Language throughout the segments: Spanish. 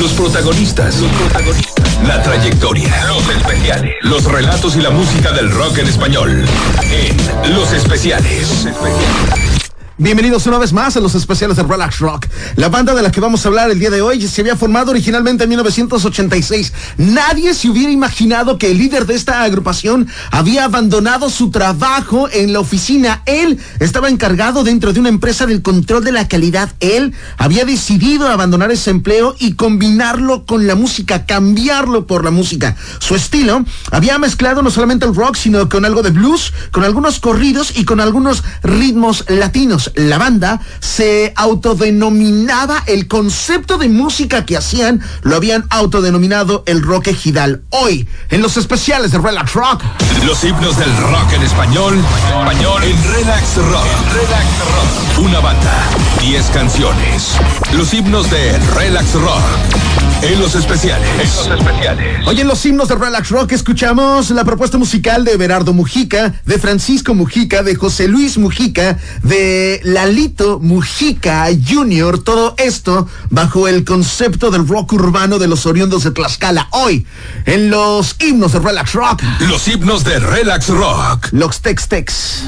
Los protagonistas. Los protagonistas. La trayectoria. Los especiales. Los relatos y la música del rock en español. En Los Especiales. Los especiales. Bienvenidos una vez más a los especiales de Relax Rock. La banda de la que vamos a hablar el día de hoy se había formado originalmente en 1986. Nadie se hubiera imaginado que el líder de esta agrupación había abandonado su trabajo en la oficina. Él estaba encargado dentro de una empresa del control de la calidad. Él había decidido abandonar ese empleo y combinarlo con la música, cambiarlo por la música. Su estilo había mezclado no solamente el rock, sino con algo de blues, con algunos corridos y con algunos ritmos latinos la banda se autodenominaba el concepto de música que hacían, lo habían autodenominado el rock ejidal. Hoy, en los especiales de Relax Rock. Los himnos del rock en español, español en Relax Rock. Relax Rock. Una banda, 10 canciones. Los himnos de Relax Rock. En los especiales. En los especiales. Hoy en los himnos de Relax Rock escuchamos la propuesta musical de Berardo Mujica, de Francisco Mujica, de José Luis Mujica, de Lalito Mujica Jr., todo esto bajo el concepto del rock urbano de los oriundos de Tlaxcala. Hoy, en los himnos de Relax Rock. Los himnos de Relax Rock. Los Tex Tex.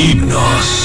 Himnos.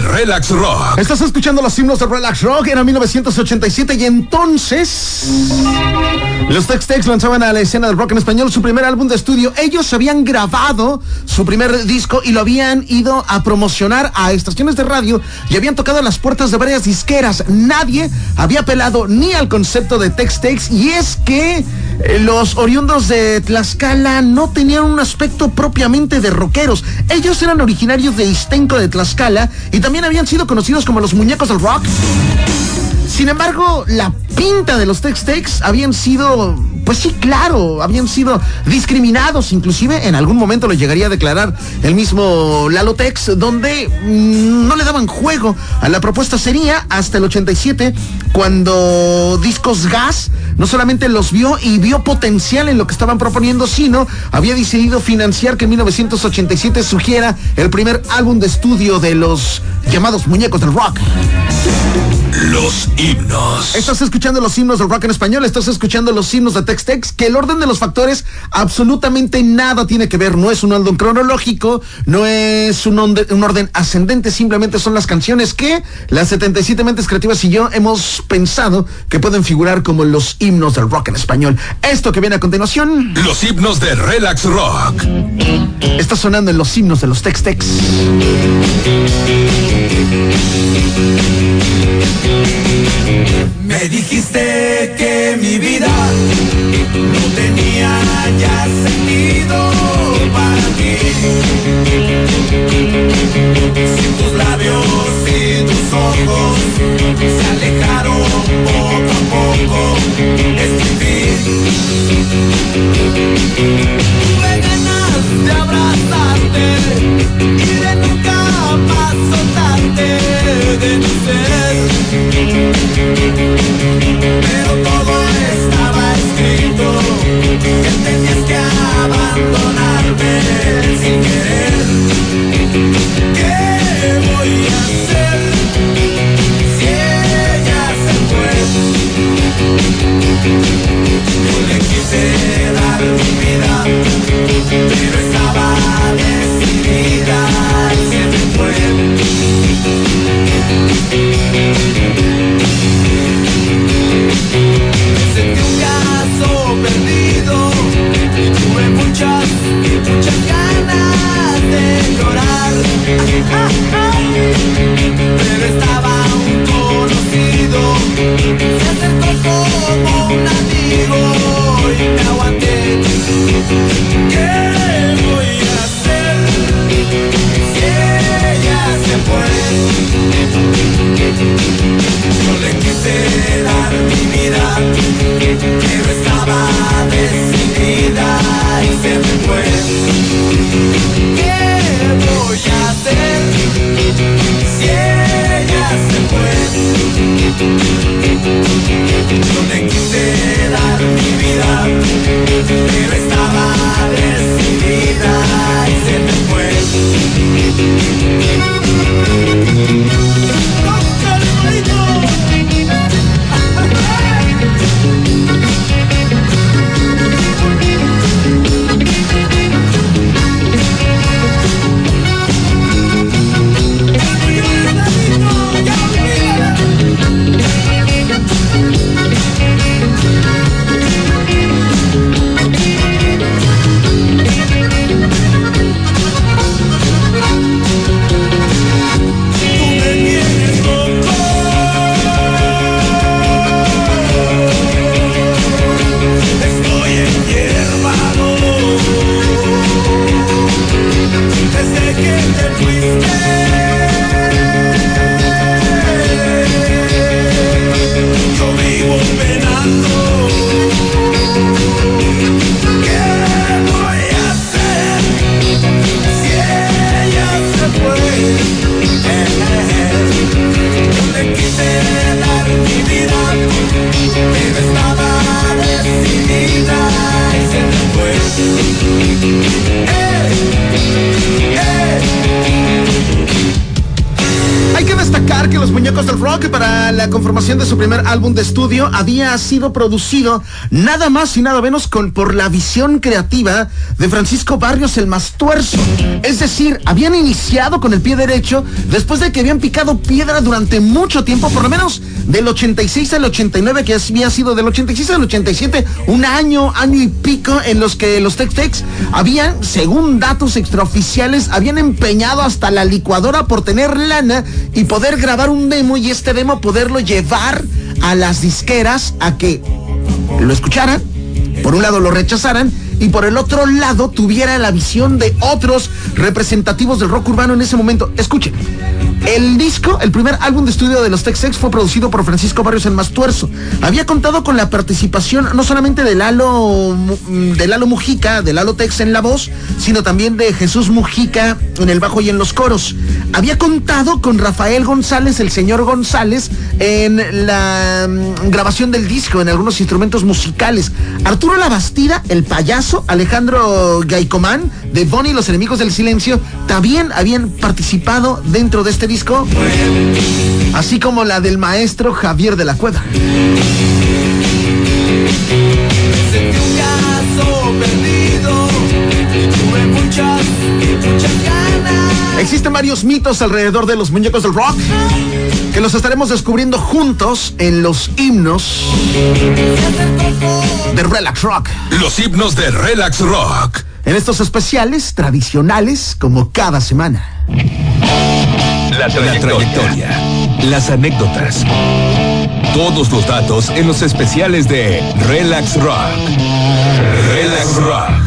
Relax Rock. Estás escuchando los himnos de Relax Rock. Era 1987 y entonces. Los Tex Tex lanzaban a la escena del rock en español su primer álbum de estudio. Ellos habían grabado su primer disco y lo habían ido a promocionar a estaciones de radio y habían tocado las puertas de varias disqueras. Nadie había pelado ni al concepto de Tex Tex y es que los oriundos de Tlaxcala no tenían un aspecto propiamente de rockeros. Ellos eran originarios de Istenco de Tlaxcala y también habían sido conocidos como los muñecos del rock. Sin embargo, la pinta de los Tex-Tex habían sido, pues sí, claro, habían sido discriminados. Inclusive en algún momento lo llegaría a declarar el mismo Lalo Tex, donde mm, no le daban juego a la propuesta. Sería hasta el 87 cuando Discos Gas no solamente los vio y vio potencial en lo que estaban proponiendo, sino había decidido financiar que en 1987 sugiera el primer álbum de estudio de los llamados muñecos del rock. Los himnos. Estás escuchando los himnos del rock en español, estás escuchando los himnos de Tex Tex, que el orden de los factores absolutamente nada tiene que ver, no es un orden cronológico, no es un, un orden ascendente, simplemente son las canciones que las 77 mentes creativas y yo hemos pensado que pueden figurar como los himnos del rock en español. Esto que viene a continuación. Los himnos de Relax Rock. Está sonando en los himnos de los Tex Tex. Me dijiste que mi vida no tenía ya sentido para ti. Sin tus labios y tus ojos se alejaron poco a poco. Escribí. Tuve ganas de abrazarte Pero todo estaba escrito, que tenías que abandonarme Yo le quise dar mi vida, pero estaba decidida había sido producido nada más y nada menos con por la visión creativa de Francisco Barrios el Mastuerzo. Es decir, habían iniciado con el pie derecho después de que habían picado piedra durante mucho tiempo, por lo menos del 86 al 89, que había sido del 86 al 87, un año, año y pico en los que los Tex-Tex habían, según datos extraoficiales, habían empeñado hasta la licuadora por tener lana y poder grabar un demo y este demo poderlo llevar a las disqueras a que lo escucharan, por un lado lo rechazaran y por el otro lado tuviera la visión de otros representativos del rock urbano en ese momento. Escuchen. El disco, el primer álbum de estudio de los Tex-Ex fue producido por Francisco Barrios en Mastuerzo. Había contado con la participación no solamente de Lalo, de Lalo Mujica, de Lalo Tex en la voz, sino también de Jesús Mujica en el bajo y en los coros. Había contado con Rafael González, el señor González, en la mm, grabación del disco, en algunos instrumentos musicales. Arturo Labastida, el payaso, Alejandro Gaicomán, de Bonnie y los enemigos del silencio, también habían participado dentro de este disco, así como la del maestro Javier de la Cueva. Existen varios mitos alrededor de los muñecos del rock que los estaremos descubriendo juntos en los himnos de Relax Rock. Los himnos de Relax Rock. En estos especiales tradicionales como cada semana. La trayectoria. Las anécdotas. Todos los datos en los especiales de Relax Rock. Relax Rock.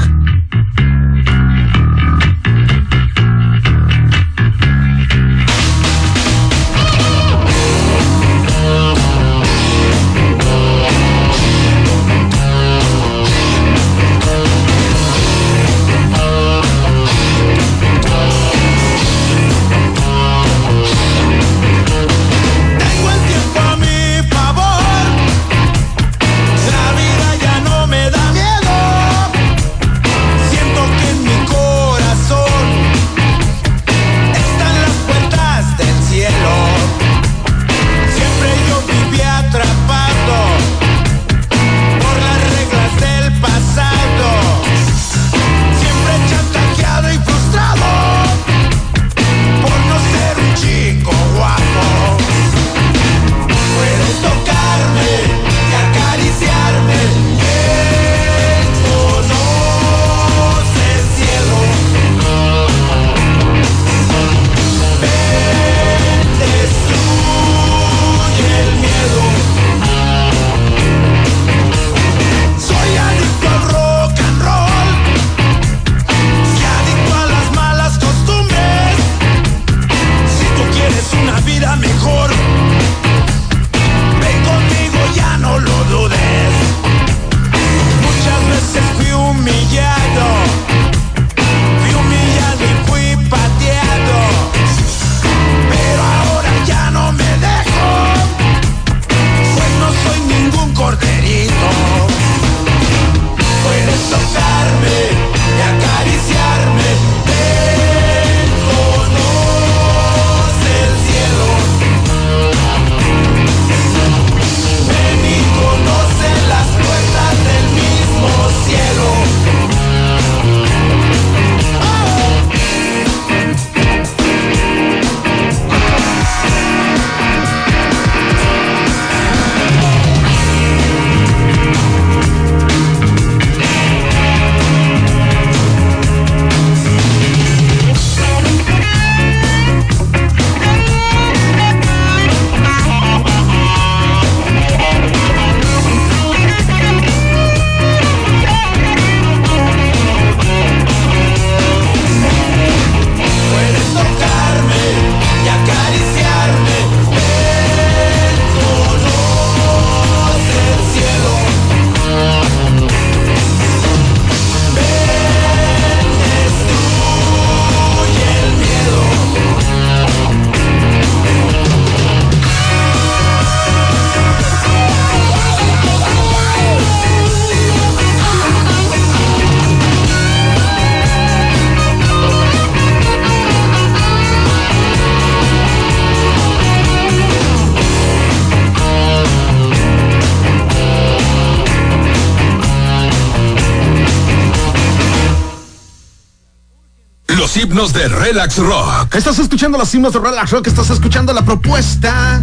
De Relax Rock. Estás escuchando los himnos de Relax Rock, estás escuchando la propuesta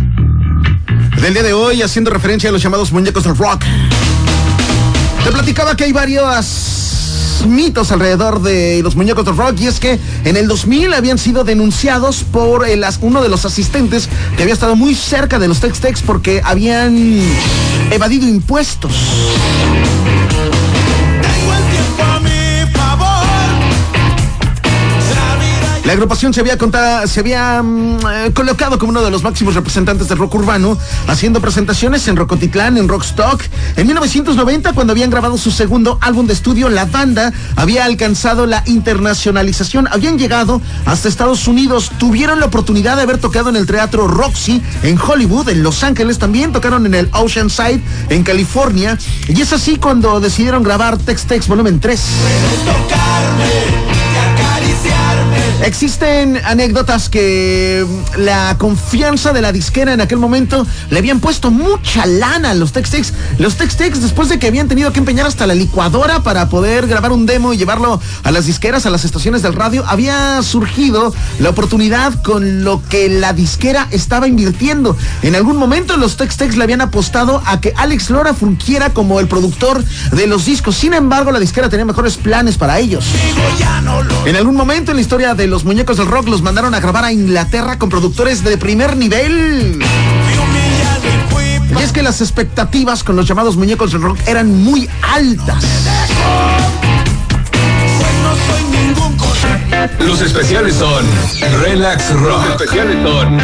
del día de hoy haciendo referencia a los llamados muñecos del rock. Te platicaba que hay varios mitos alrededor de los muñecos del rock y es que en el 2000 habían sido denunciados por el, uno de los asistentes que había estado muy cerca de los Tex-Tex porque habían evadido impuestos. La agrupación se había, contado, se había mm, eh, colocado como uno de los máximos representantes del rock urbano, haciendo presentaciones en Rocotitlán, en Rockstock. En 1990, cuando habían grabado su segundo álbum de estudio, la banda había alcanzado la internacionalización, habían llegado hasta Estados Unidos, tuvieron la oportunidad de haber tocado en el Teatro Roxy en Hollywood, en Los Ángeles, también. Tocaron en el Oceanside, en California, y es así cuando decidieron grabar Tex Tex Volumen 3. Existen anécdotas que la confianza de la disquera en aquel momento le habían puesto mucha lana a los Tex-Tex. Los Tex-Tex, después de que habían tenido que empeñar hasta la licuadora para poder grabar un demo y llevarlo a las disqueras, a las estaciones del radio, había surgido la oportunidad con lo que la disquera estaba invirtiendo. En algún momento los Tex-Tex le habían apostado a que Alex Lora fungiera como el productor de los discos. Sin embargo, la disquera tenía mejores planes para ellos. En algún momento en la historia de los muñecos del rock los mandaron a grabar a Inglaterra con productores de primer nivel. Y es que las expectativas con los llamados muñecos del rock eran muy altas. Los especiales son Relax Rock. Los especiales son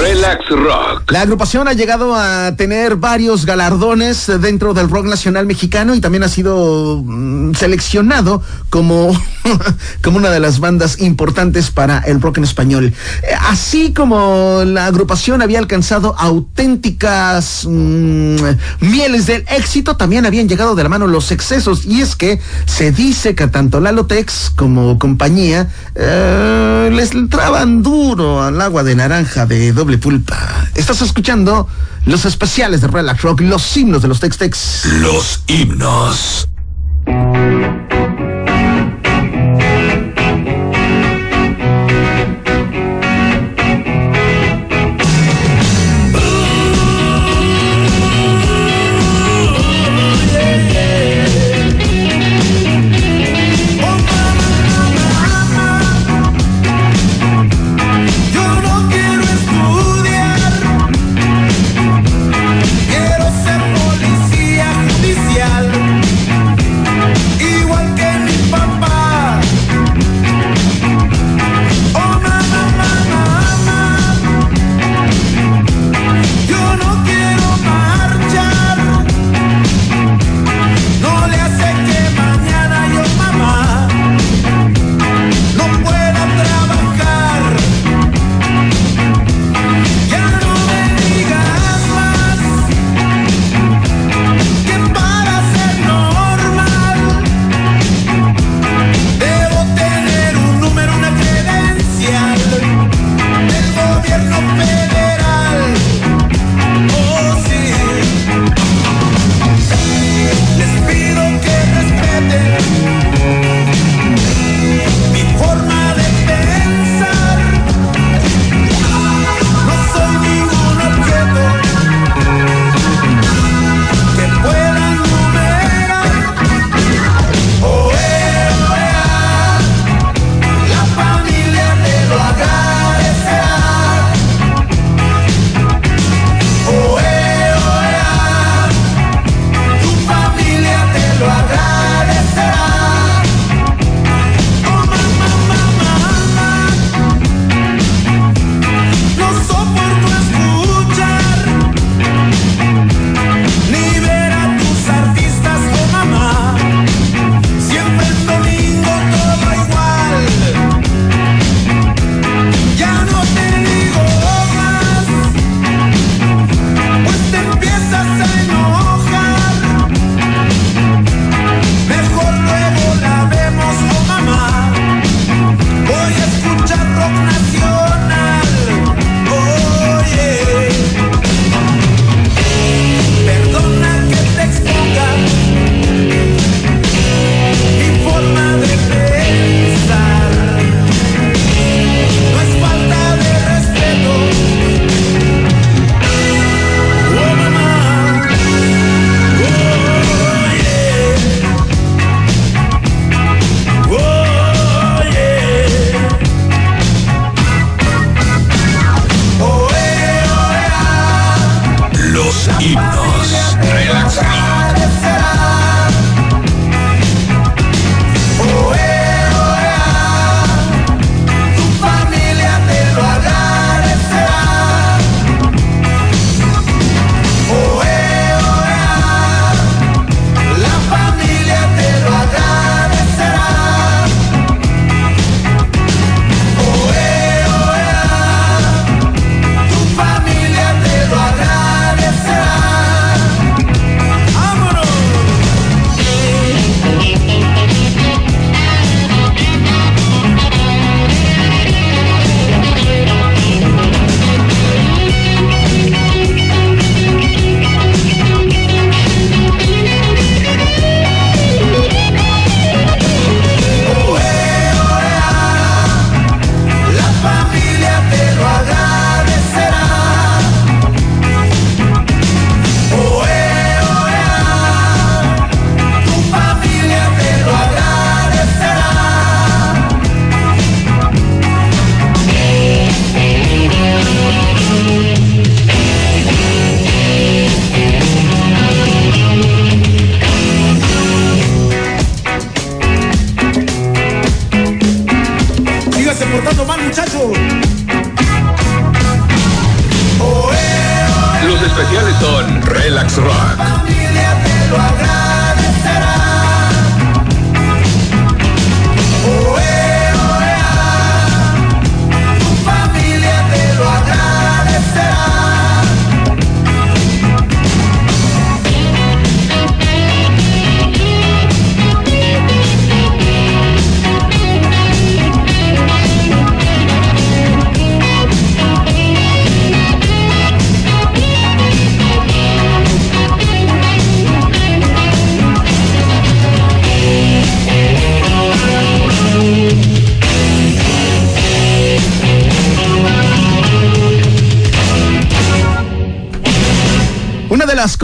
Relax Rock. La agrupación ha llegado a tener varios galardones dentro del rock nacional mexicano y también ha sido mm, seleccionado como, como una de las bandas importantes para el rock en español. Eh, así como la agrupación había alcanzado auténticas mm, mieles del éxito, también habían llegado de la mano los excesos y es que se dice que tanto Lalotex como compañía eh, les entraban duro al agua de naranja de doble pulpa. Estás escuchando los especiales de Relax Rock, los himnos de los Tex-Tex. Los himnos.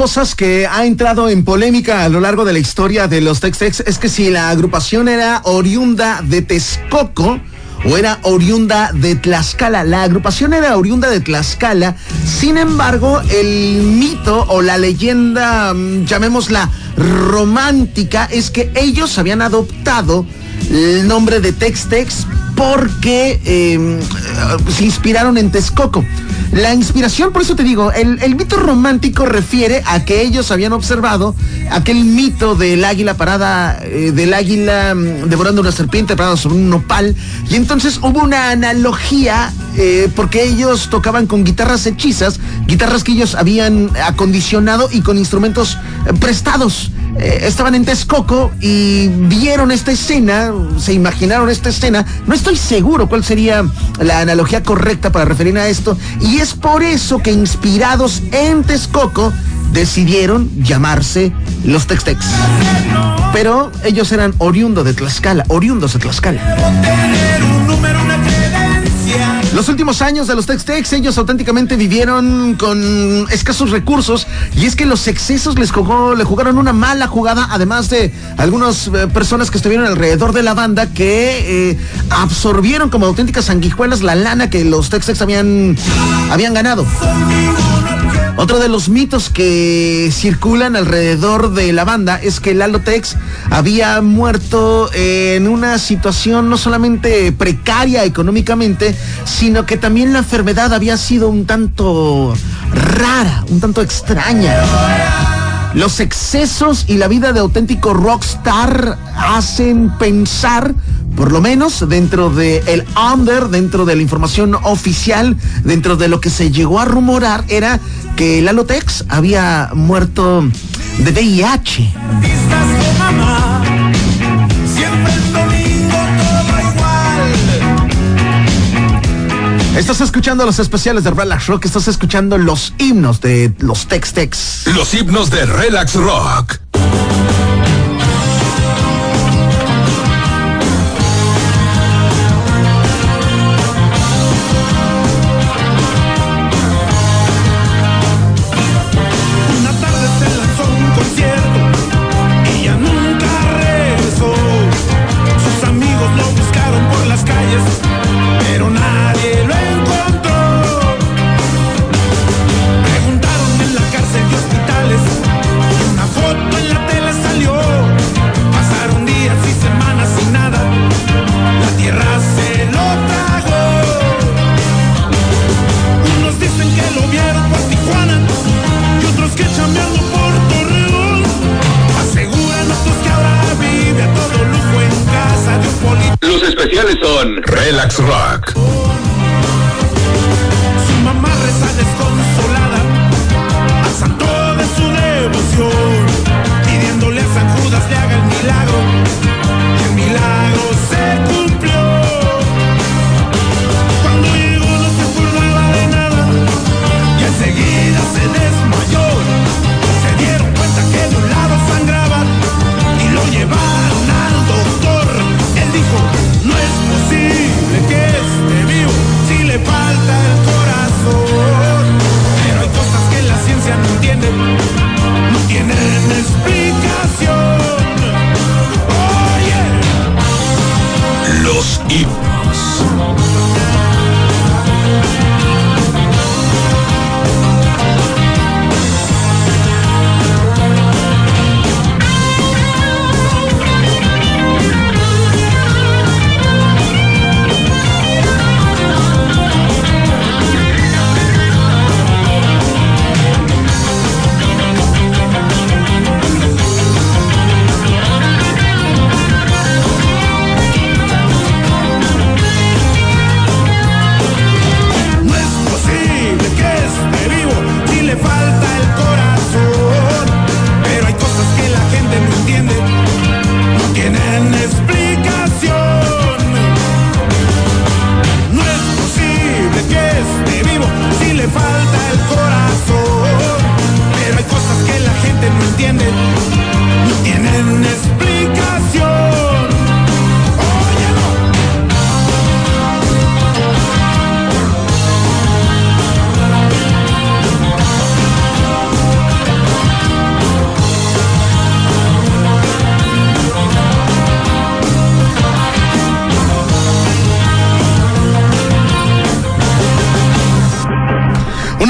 Cosas que ha entrado en polémica a lo largo de la historia de los Tex-Tex es que si la agrupación era oriunda de Texcoco o era oriunda de Tlaxcala. La agrupación era oriunda de Tlaxcala, sin embargo, el mito o la leyenda, mm, llamémosla romántica, es que ellos habían adoptado el nombre de Tex-Tex porque eh, se inspiraron en Texcoco. La inspiración, por eso te digo, el, mito romántico refiere a que ellos habían observado aquel mito del águila parada, eh, del águila mm, devorando una serpiente parada sobre un nopal, y entonces hubo una analogía eh, porque ellos tocaban con guitarras hechizas, guitarras que ellos habían acondicionado y con instrumentos eh, prestados. Eh, estaban en Texcoco y vieron esta escena, se imaginaron esta escena. No estoy seguro cuál sería la analogía correcta para referir a esto. Y es por eso que inspirados en Texcoco decidieron llamarse los Tex-Tex. Pero ellos eran oriundos de Tlaxcala, oriundos de Tlaxcala. Los últimos años de los Tex-Tex, ellos auténticamente vivieron con escasos recursos y es que los excesos les jugó, le jugaron una mala jugada, además de algunas eh, personas que estuvieron alrededor de la banda que eh, absorbieron como auténticas sanguijuelas la lana que los Tex-Tex habían, habían ganado. Otro de los mitos que circulan alrededor de la banda es que Lalo Tex había muerto en una situación no solamente precaria económicamente, sino que también la enfermedad había sido un tanto rara, un tanto extraña. Los excesos y la vida de auténtico rockstar hacen pensar, por lo menos dentro del el under, dentro de la información oficial, dentro de lo que se llegó a rumorar, era que Lalo Tex había muerto de VIH. Estás escuchando los especiales de Relax Rock, estás escuchando los himnos de los Tex Tex. Los himnos de Relax Rock. Relax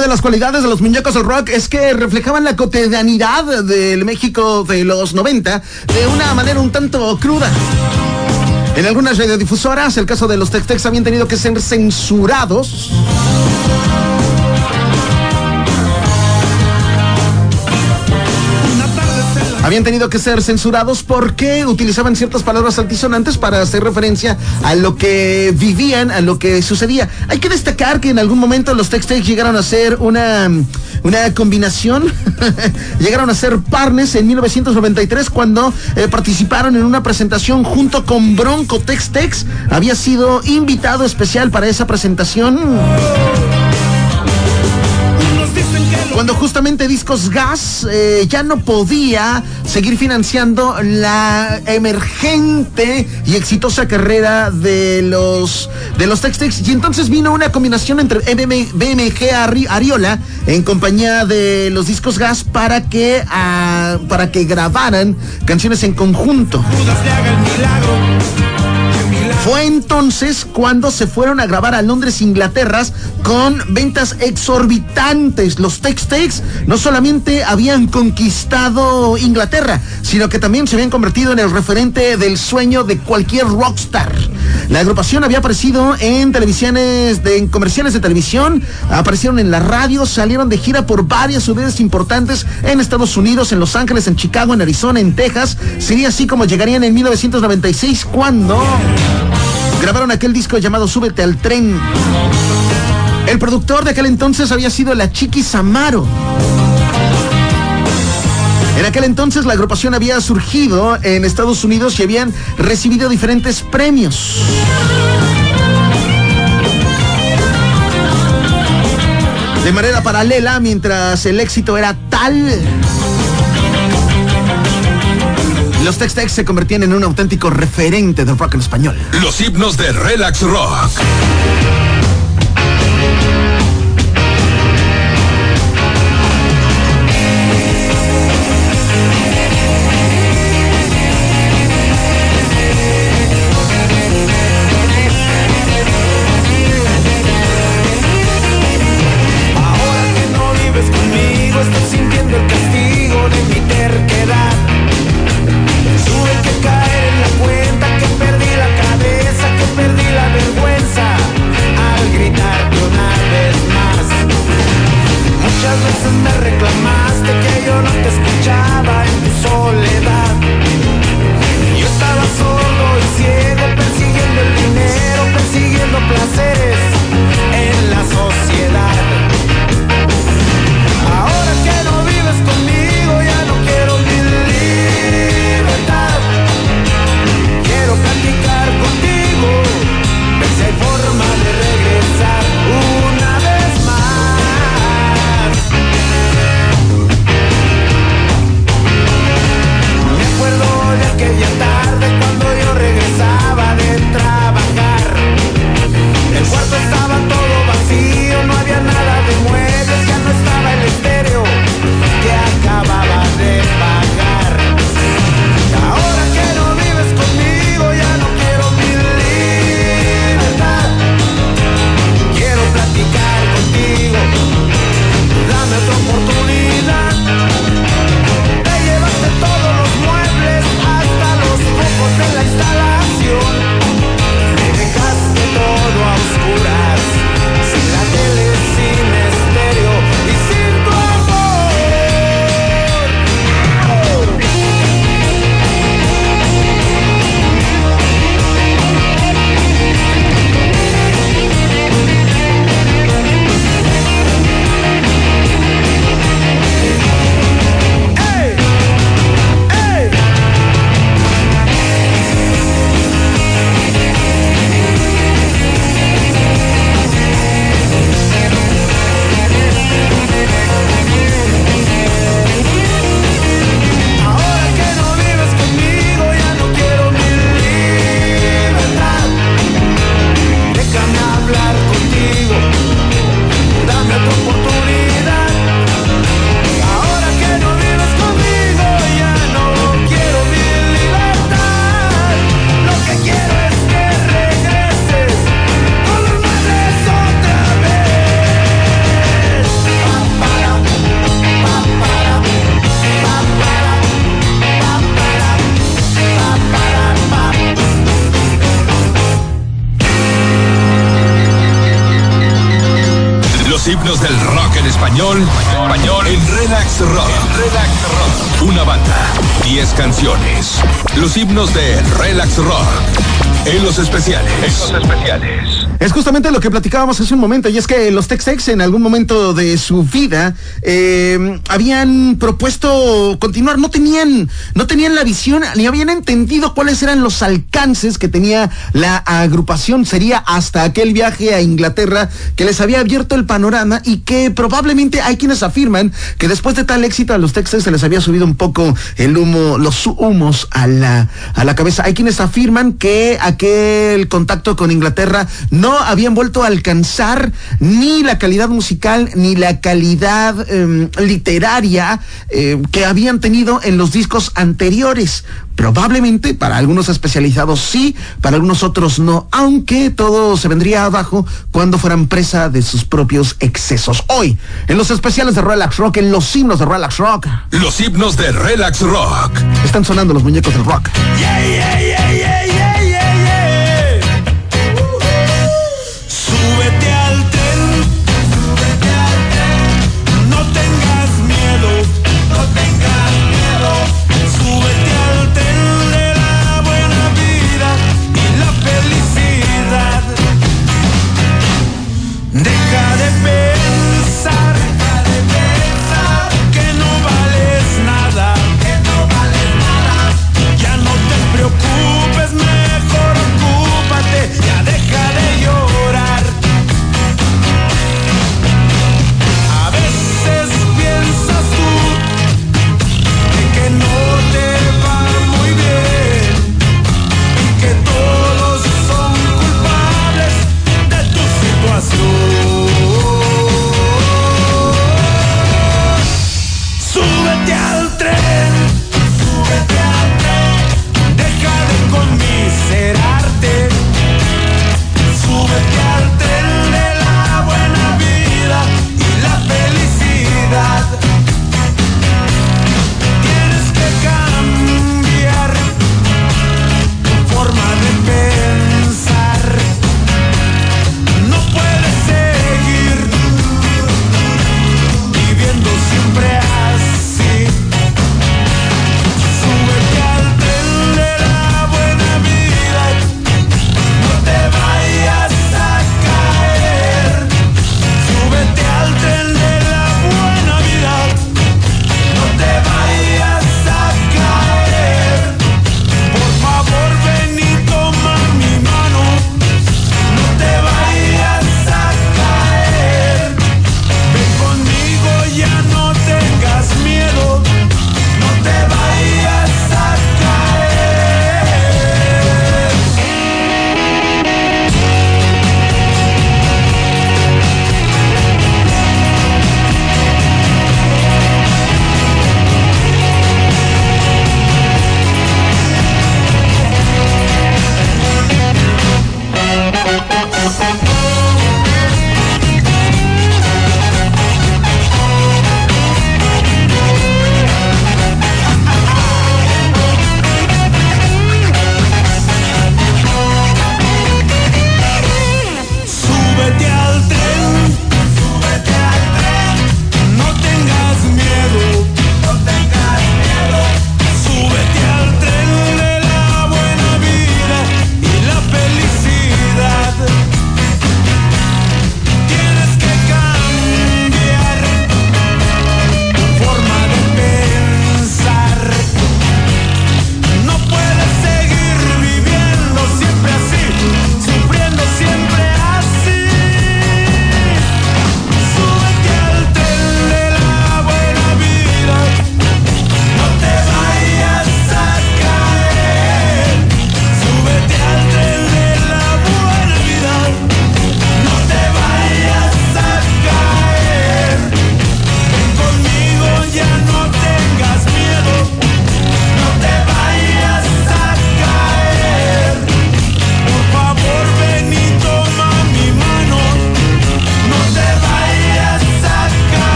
De las cualidades de los muñecos del rock es que reflejaban la cotidianidad del México de los 90 de una manera un tanto cruda. En algunas radiodifusoras, el caso de los Tex-Tex habían tenido que ser censurados. Habían tenido que ser censurados porque utilizaban ciertas palabras altisonantes para hacer referencia a lo que vivían, a lo que sucedía. Hay que destacar que en algún momento los Tex-Tex llegaron a ser una, una combinación, llegaron a ser partners en 1993 cuando eh, participaron en una presentación junto con Bronco Tex-Tex. Había sido invitado especial para esa presentación cuando justamente Discos Gas eh, ya no podía seguir financiando la emergente y exitosa carrera de los de los Tex-Tex y entonces vino una combinación entre BMG Ariola en compañía de los Discos Gas para que ah, para que grabaran canciones en conjunto. Fue entonces cuando se fueron a grabar a Londres, Inglaterra, con ventas exorbitantes. Los Tex-Tex no solamente habían conquistado Inglaterra, sino que también se habían convertido en el referente del sueño de cualquier rockstar. La agrupación había aparecido en televisiones, en comerciales de televisión, aparecieron en la radio, salieron de gira por varias ciudades importantes en Estados Unidos, en Los Ángeles, en Chicago, en Arizona, en Texas. Sería así como llegarían en 1996 cuando grabaron aquel disco llamado Súbete al tren. El productor de aquel entonces había sido la Chiqui Samaro. En aquel entonces la agrupación había surgido en Estados Unidos y habían recibido diferentes premios. De manera paralela, mientras el éxito era tal los Tex-Tex se convertían en un auténtico referente del rock en español. Los himnos de Relax Rock. Los himnos de Relax Rock. En los especiales. En los especiales. Es justamente lo que platicábamos hace un momento, y es que los Tex-Tex en algún momento de su vida eh, habían propuesto continuar, no tenían, no tenían la visión ni habían entendido cuáles eran los alcances que tenía la agrupación. Sería hasta aquel viaje a Inglaterra que les había abierto el panorama y que probablemente hay quienes afirman que después de tal éxito a los Tex-Tex se les había subido un poco el humo, los humos a la, a la cabeza. Hay quienes afirman que aquel contacto con Inglaterra no habían vuelto a alcanzar ni la calidad musical ni la calidad eh, literaria eh, que habían tenido en los discos anteriores. Probablemente para algunos especializados sí, para algunos otros no, aunque todo se vendría abajo cuando fueran presa de sus propios excesos. Hoy, en los especiales de Relax Rock, en los himnos de Relax Rock. Los himnos de Relax Rock. Están sonando los muñecos del rock. Yeah, yeah, yeah,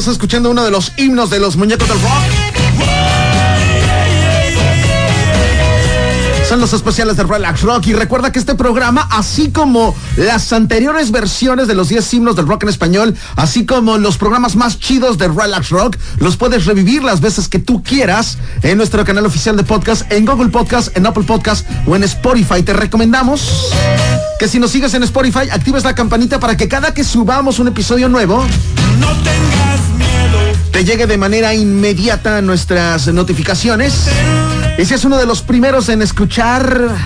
estás escuchando uno de los himnos de los muñecos del rock. Son los especiales de Relax Rock y recuerda que este programa, así como las anteriores versiones de los 10 himnos del rock en español, así como los programas más chidos de Relax Rock, los puedes revivir las veces que tú quieras en nuestro canal oficial de podcast, en Google Podcast, en Apple Podcast o en Spotify. Te recomendamos que si nos sigues en Spotify, actives la campanita para que cada que subamos un episodio nuevo. Te llegue de manera inmediata nuestras notificaciones. Y si es uno de los primeros en escuchar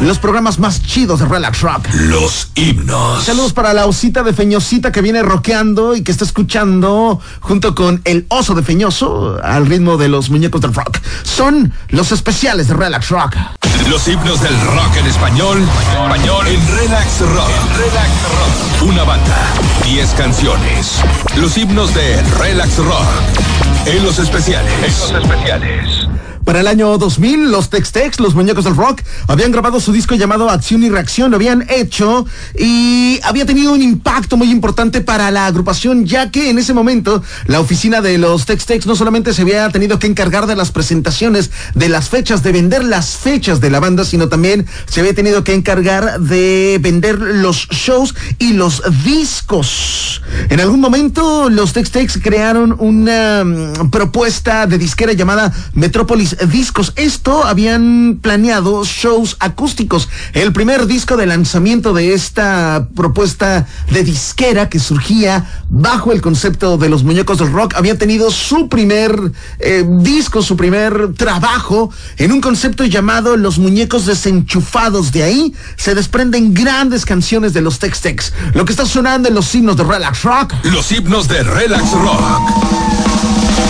los programas más chidos de Relax Rock. Los himnos. Saludos para la osita de Feñosita que viene rockeando y que está escuchando junto con el oso de Feñoso al ritmo de los muñecos del rock. Son los especiales de Relax Rock. Los himnos del rock en español. Español en Relax Rock. Relax Rock. Una banda. 10 canciones. Los himnos de Relax Rock. En los especiales. En los especiales. Para el año 2000, los Tex-Tex, los muñecos del rock, habían grabado su disco llamado Acción y Reacción, lo habían hecho y había tenido un impacto muy importante para la agrupación, ya que en ese momento la oficina de los Tex-Tex no solamente se había tenido que encargar de las presentaciones, de las fechas, de vender las fechas de la banda, sino también se había tenido que encargar de vender los shows y los discos. En algún momento los Tex-Tex crearon una mm, propuesta de disquera llamada Metrópolis Discos. Esto habían planeado shows acústicos. El primer disco de lanzamiento de esta propuesta de disquera que surgía bajo el concepto de los muñecos del rock había tenido su primer eh, disco, su primer trabajo en un concepto llamado Los Muñecos Desenchufados. De ahí se desprenden grandes canciones de los Tex-Tex. Lo que está sonando en los himnos de Relax Rock. Los himnos de Relax Rock.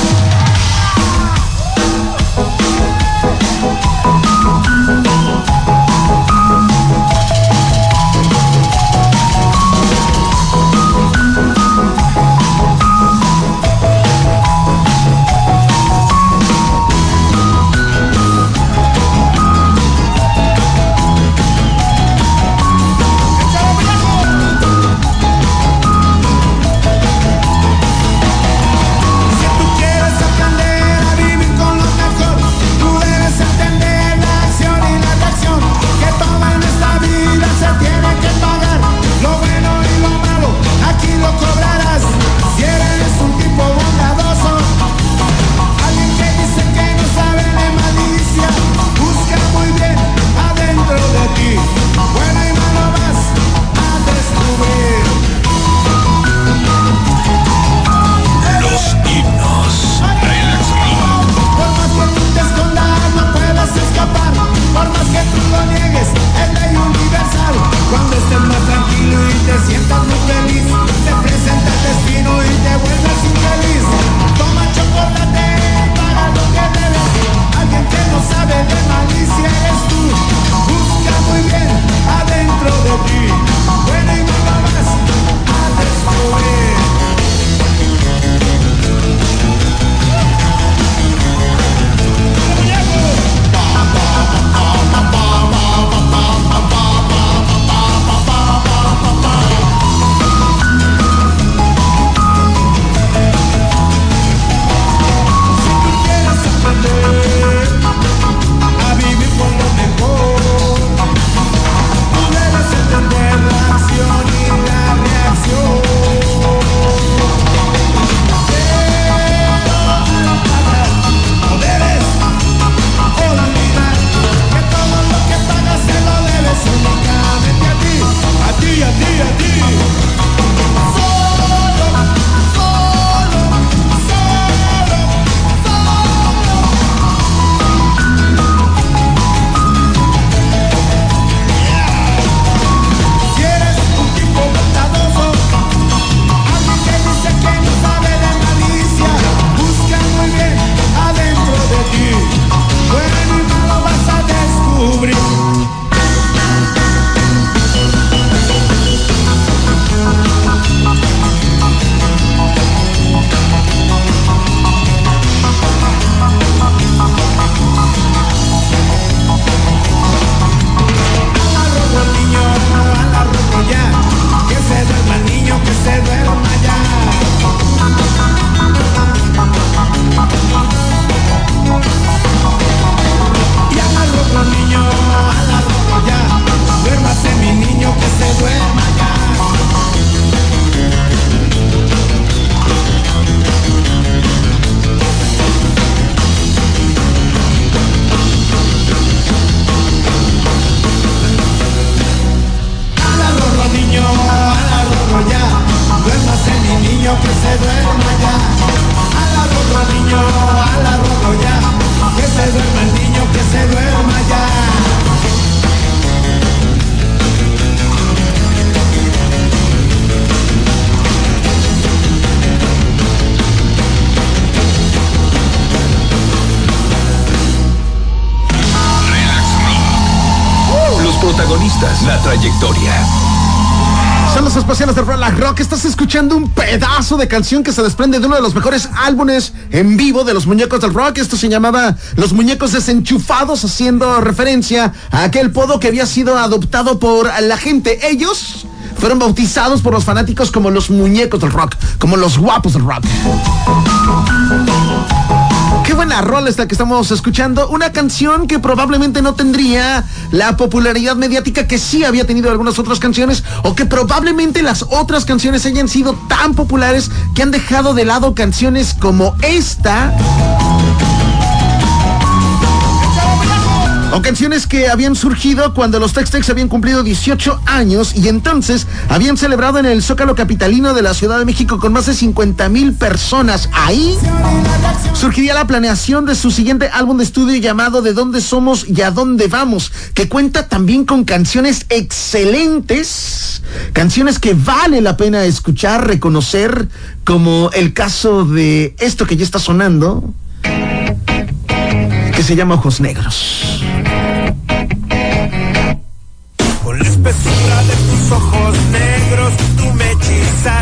Trayectoria. Son los especiales de Relax Rock. Estás escuchando un pedazo de canción que se desprende de uno de los mejores álbumes en vivo de los muñecos del rock. Esto se llamaba Los Muñecos Desenchufados, haciendo referencia a aquel podo que había sido adoptado por la gente. Ellos fueron bautizados por los fanáticos como los muñecos del rock, como los guapos del rock. Qué buena rola esta que estamos escuchando. Una canción que probablemente no tendría la popularidad mediática que sí había tenido algunas otras canciones o que probablemente las otras canciones hayan sido tan populares que han dejado de lado canciones como esta O canciones que habían surgido cuando los Tex-Tex habían cumplido 18 años y entonces habían celebrado en el Zócalo Capitalino de la Ciudad de México con más de 50 mil personas. Ahí surgiría la planeación de su siguiente álbum de estudio llamado De dónde somos y a dónde vamos, que cuenta también con canciones excelentes, canciones que vale la pena escuchar, reconocer, como el caso de esto que ya está sonando, que se llama Ojos Negros. Con la espesura de tus ojos negros tú me hechizaste.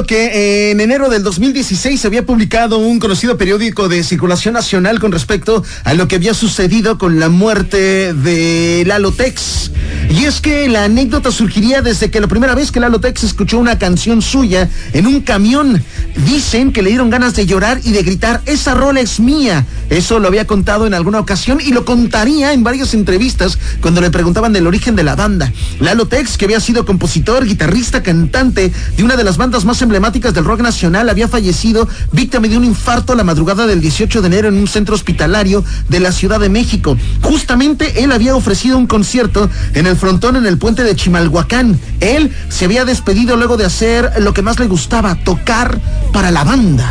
Lo que enero del 2016 se había publicado un conocido periódico de circulación nacional con respecto a lo que había sucedido con la muerte de Lalo Tex. Y es que la anécdota surgiría desde que la primera vez que Lalo Tex escuchó una canción suya en un camión. Dicen que le dieron ganas de llorar y de gritar, esa rola es mía. Eso lo había contado en alguna ocasión y lo contaría en varias entrevistas cuando le preguntaban del origen de la banda. Lalo Tex, que había sido compositor, guitarrista, cantante de una de las bandas más emblemáticas del rock nacional, había fallecido víctima de un infarto la madrugada del 18 de enero en un centro hospitalario de la Ciudad de México. Justamente él había ofrecido un concierto en el frontón en el puente de Chimalhuacán. Él se había despedido luego de hacer lo que más le gustaba, tocar para la banda.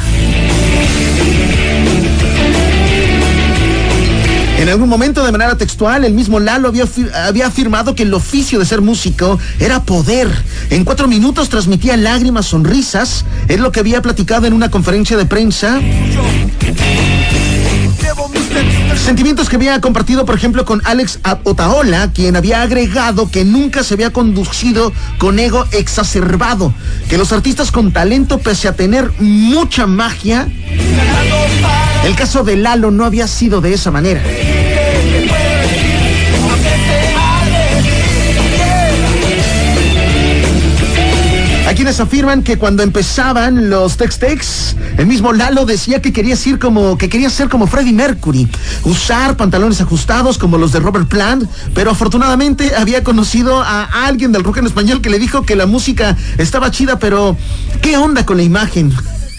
En algún momento, de manera textual, el mismo Lalo había, había, afirmado que el oficio de ser músico era poder. En cuatro minutos transmitía lágrimas, sonrisas. Es lo que había platicado en una conferencia de prensa. Sentimientos que había compartido, por ejemplo, con Alex Otaola, quien había agregado que nunca se había conducido con ego exacerbado, que los artistas con talento, pese a tener mucha magia, el caso de Lalo no había sido de esa manera. Afirman que cuando empezaban los Tex-Tex, el mismo Lalo decía que quería ser como, que quería ser como Freddie Mercury, usar pantalones ajustados como los de Robert Plant, pero afortunadamente había conocido a alguien del rock en español que le dijo que la música estaba chida, pero ¿qué onda con la imagen?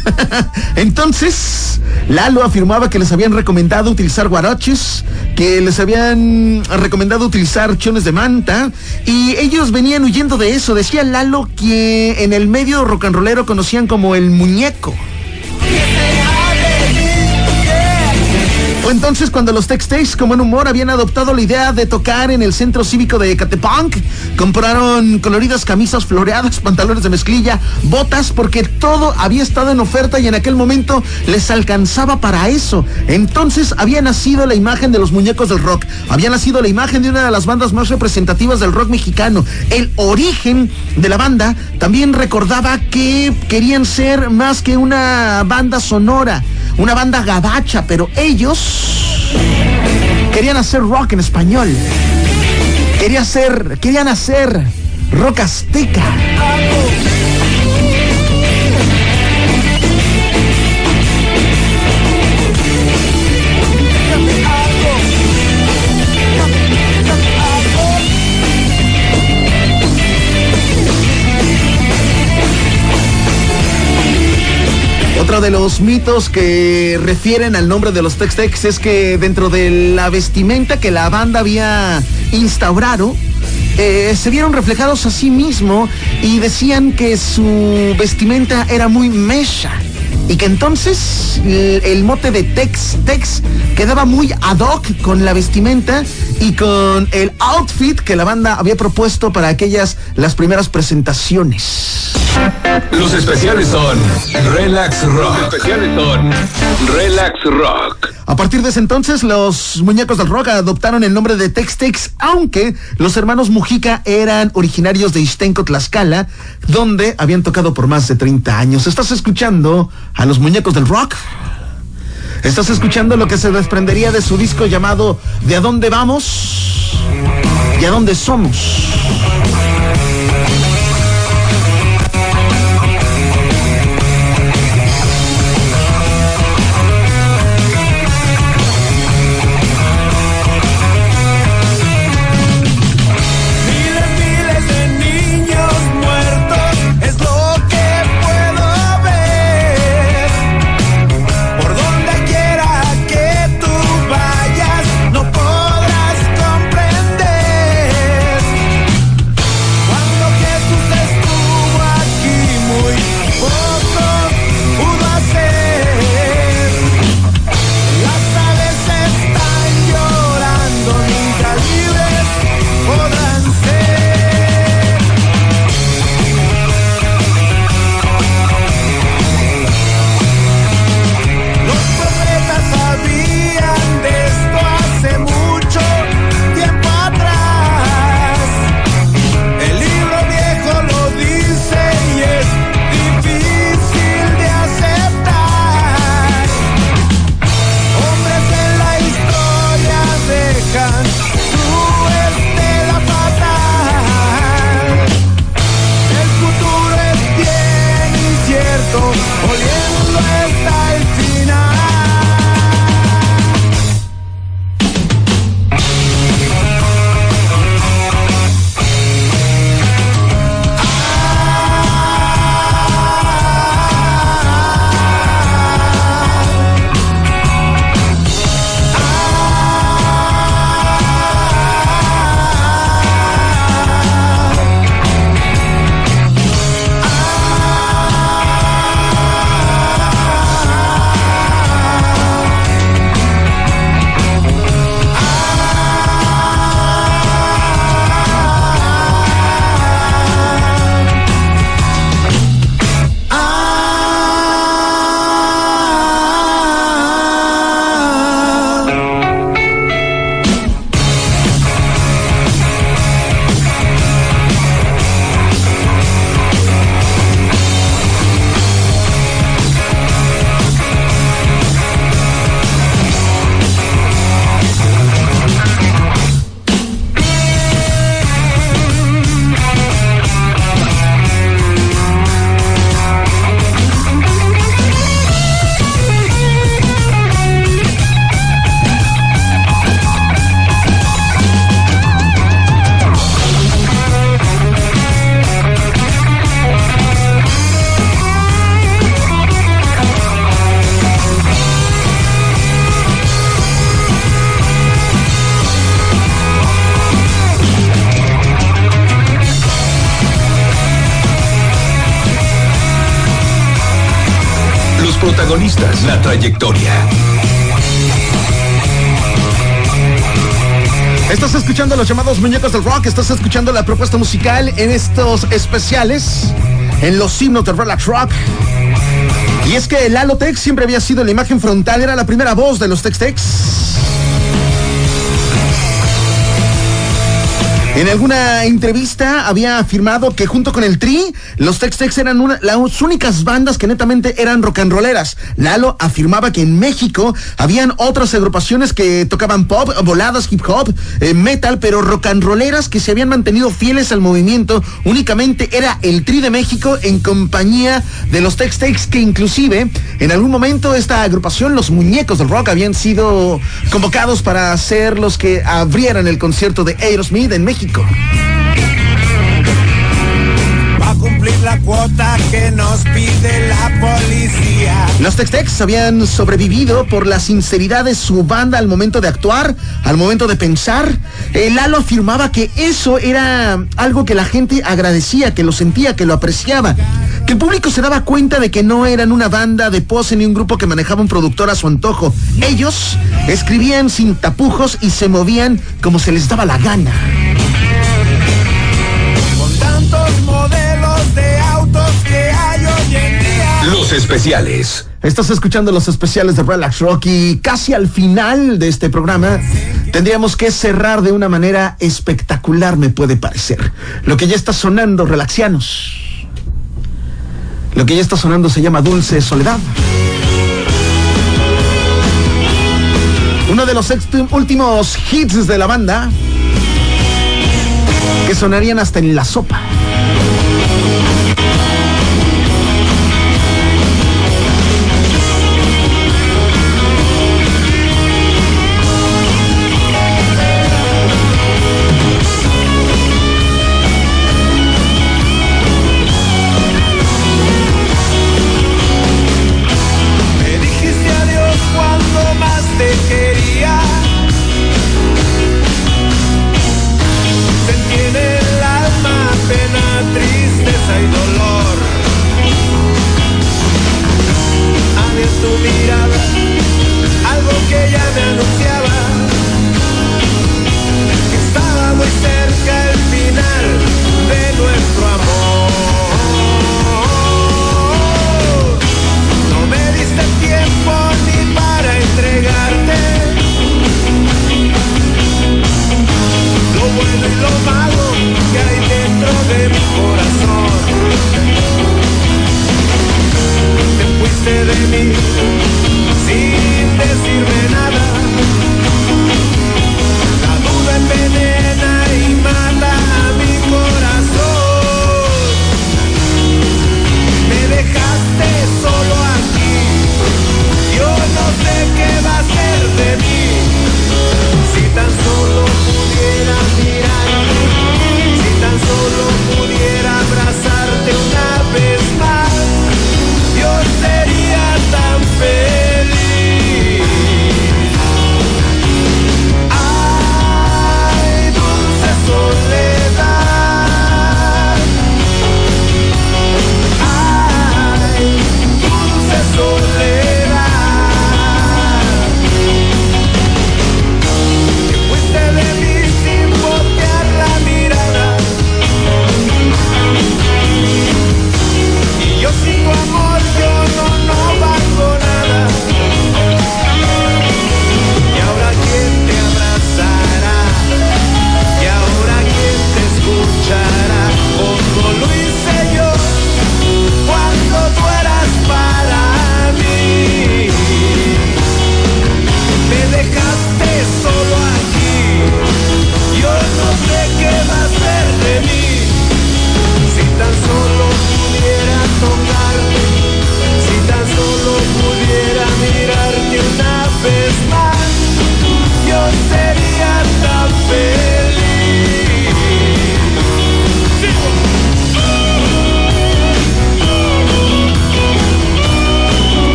Entonces, Lalo afirmaba que les habían recomendado utilizar guaraches, que les habían recomendado utilizar chones de manta, y ellos venían huyendo de eso. Decía Lalo que en el medio rollero conocían como el muñeco. Entonces cuando los Tex-Tex, como en humor, habían adoptado la idea de tocar en el centro cívico de Catepunk, compraron coloridas camisas floreadas, pantalones de mezclilla, botas, porque todo había estado en oferta y en aquel momento les alcanzaba para eso. Entonces había nacido la imagen de los muñecos del rock, había nacido la imagen de una de las bandas más representativas del rock mexicano. El origen de la banda también recordaba que querían ser más que una banda sonora, una banda gabacha, pero ellos querían hacer rock en español. Querían hacer, querían hacer rock azteca. Otro de los mitos que refieren al nombre de los Tex-Tex es que dentro de la vestimenta que la banda había instaurado, eh, se vieron reflejados a sí mismo y decían que su vestimenta era muy mecha y que entonces el, el, mote de Tex Tex quedaba muy ad hoc con la vestimenta y con el outfit que la banda había propuesto para aquellas las primeras presentaciones. Los especiales son Relax Rock. Los especiales son Relax Rock. A partir de ese entonces, los muñecos del rock adoptaron el nombre de Tex Tex, aunque los hermanos Mujica eran originarios de Ixtenco, Tlaxcala, donde habían tocado por más de 30 años. ¿Estás escuchando a los muñecos del rock? ¿Estás escuchando lo que se desprendería de su disco llamado ¿De a dónde vamos? ¿Y a dónde somos? La trayectoria. Estás escuchando los llamados muñecos del rock, estás escuchando la propuesta musical en estos especiales, en los himnos del Relax Rock. Y es que Lalo Tex siempre había sido la imagen frontal, era la primera voz de los Tex En alguna entrevista había afirmado que junto con el Tri, los Tex Tex eran las únicas bandas que netamente eran rock and rolleras. Lalo afirmaba que en México habían otras agrupaciones que tocaban pop, voladas, hip hop, eh, metal, pero rock and rolleras que se habían mantenido fieles al movimiento. Únicamente era el Tri de México en compañía de los Tex Tex que inclusive en algún momento esta agrupación, los muñecos del rock, habían sido convocados para ser los que abrieran el concierto de Aerosmith en México. Va a cumplir la cuota que nos pide la policía. Los Tex-Tex habían sobrevivido por la sinceridad de su banda al momento de actuar, al momento de pensar. Eh, Lalo afirmaba que eso era algo que la gente agradecía, que lo sentía, que lo apreciaba. Que el público se daba cuenta de que no eran una banda de pose ni un grupo que manejaba un productor a su antojo. Ellos escribían sin tapujos y se movían como se les daba la gana. Los especiales. Estás escuchando los especiales de Relax Rock y casi al final de este programa tendríamos que cerrar de una manera espectacular, me puede parecer. Lo que ya está sonando, relaxianos. Lo que ya está sonando se llama Dulce Soledad. Uno de los últimos hits de la banda que sonarían hasta en la sopa.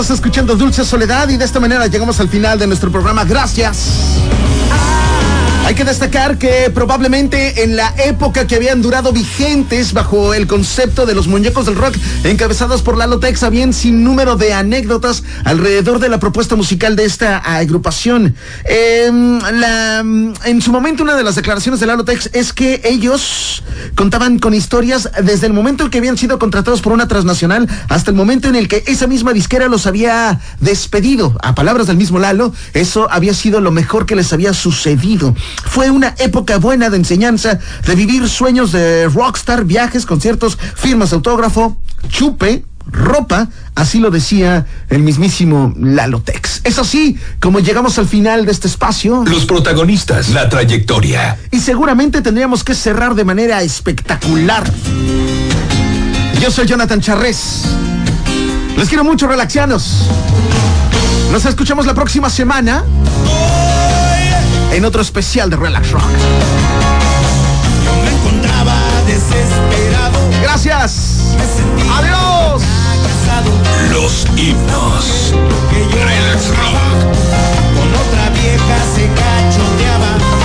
Estás escuchando Dulce Soledad y de esta manera llegamos al final de nuestro programa. Gracias. Hay que destacar que probablemente en la época que habían durado vigentes bajo el concepto de los muñecos del rock, encabezados por Lalo Tex, habían sin número de anécdotas alrededor de la propuesta musical de esta agrupación. La, en su momento, una de las declaraciones de Lalo Tex es que ellos contaban con historias desde el momento en que habían sido contratados por una transnacional hasta el momento en el que esa misma disquera los había despedido. A palabras del mismo Lalo, eso había sido lo mejor que les había sucedido. Fue una época buena de enseñanza, de vivir sueños de rockstar, viajes, conciertos, firmas de autógrafo, chupe, ropa, así lo decía el mismísimo Lalotex. Es así como llegamos al final de este espacio. Los protagonistas, la trayectoria. Y seguramente tendríamos que cerrar de manera espectacular. Yo soy Jonathan Charrés. Les quiero mucho, relaxianos. Nos escuchamos la próxima semana en otro especial de Relax Rock. Yo me encontraba desesperado. Gracias. Me Adiós. Los himnos. Que yo Relax Rock. con otra vieja se cachoteaba.